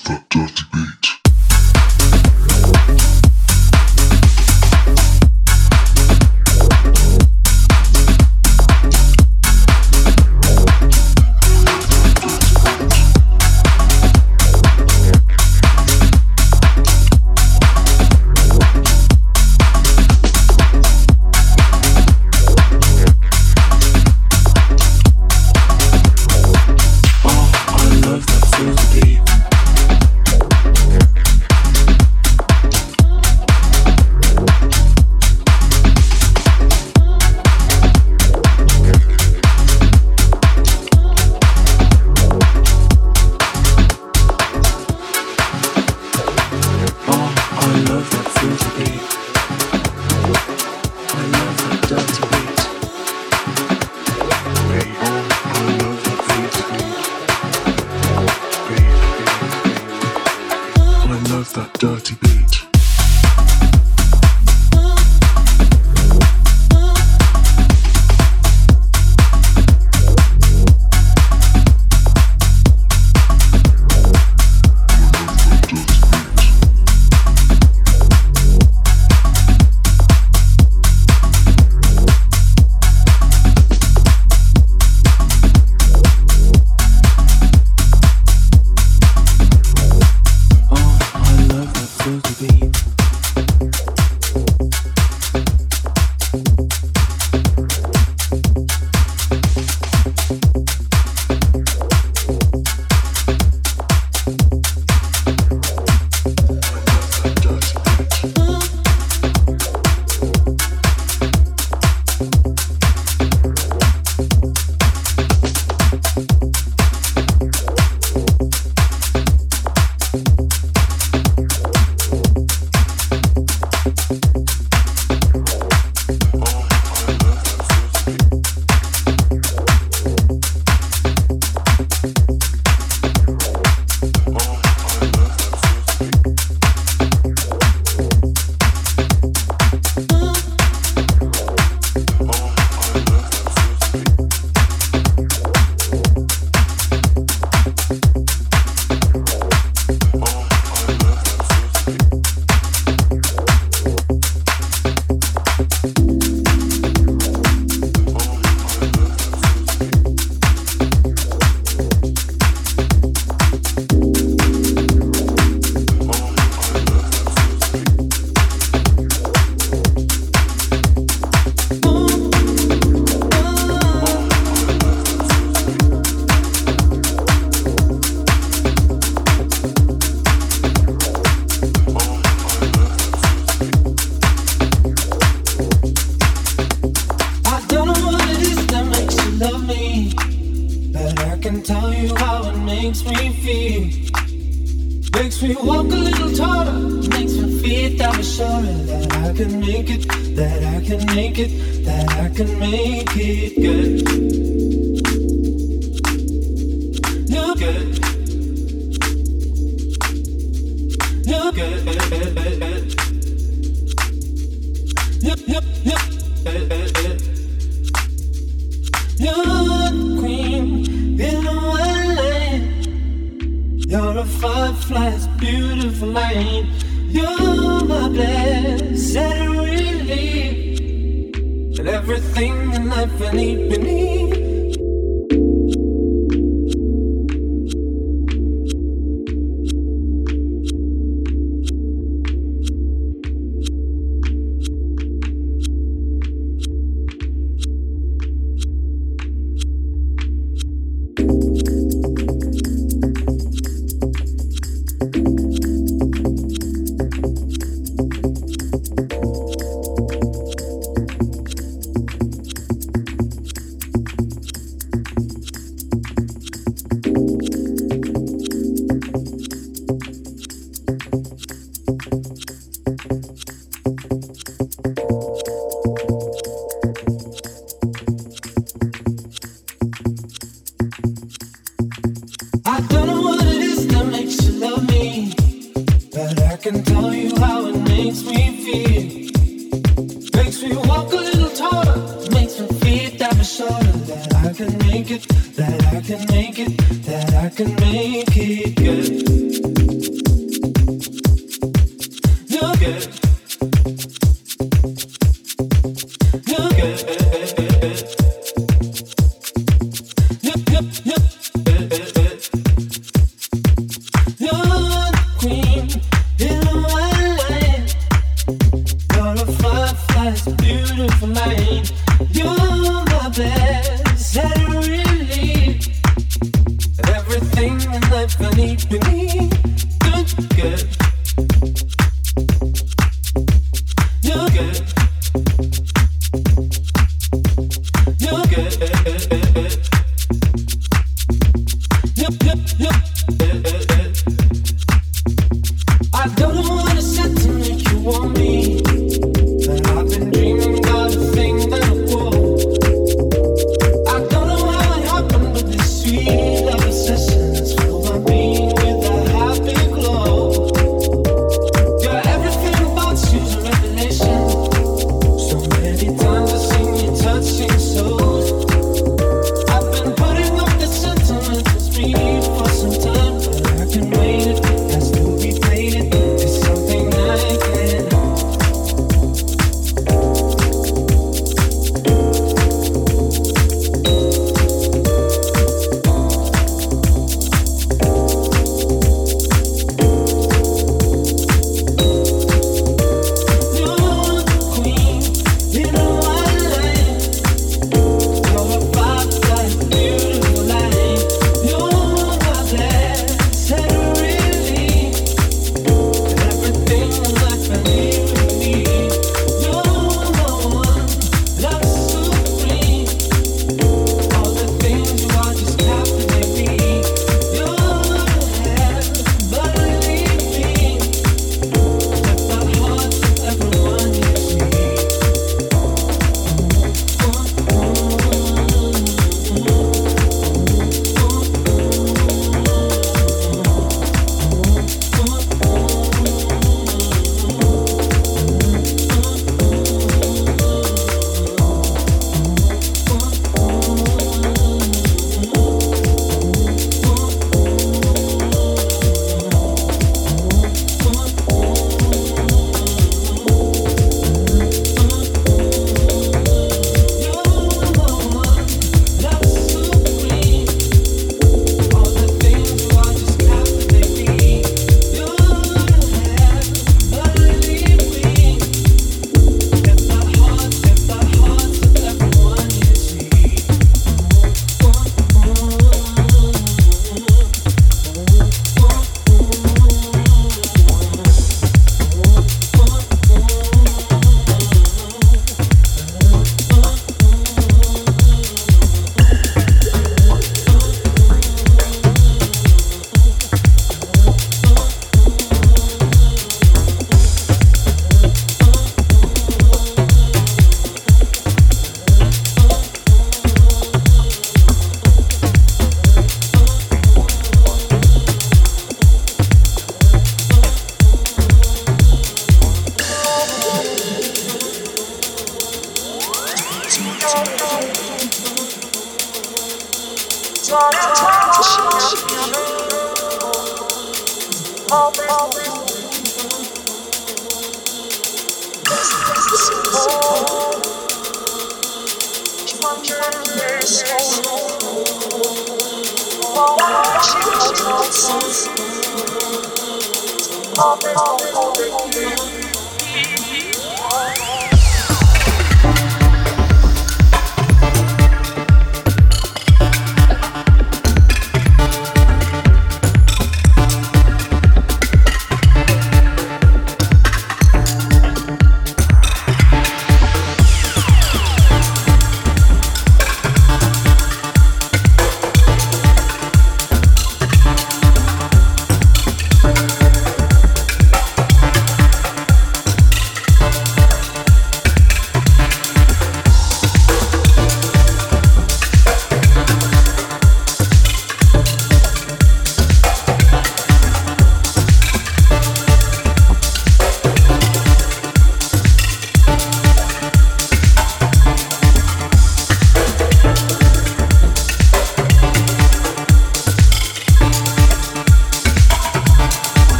of that dirty beat. You're a firefly's beautiful light. You're my blessed relief. And everything in life I need beneath.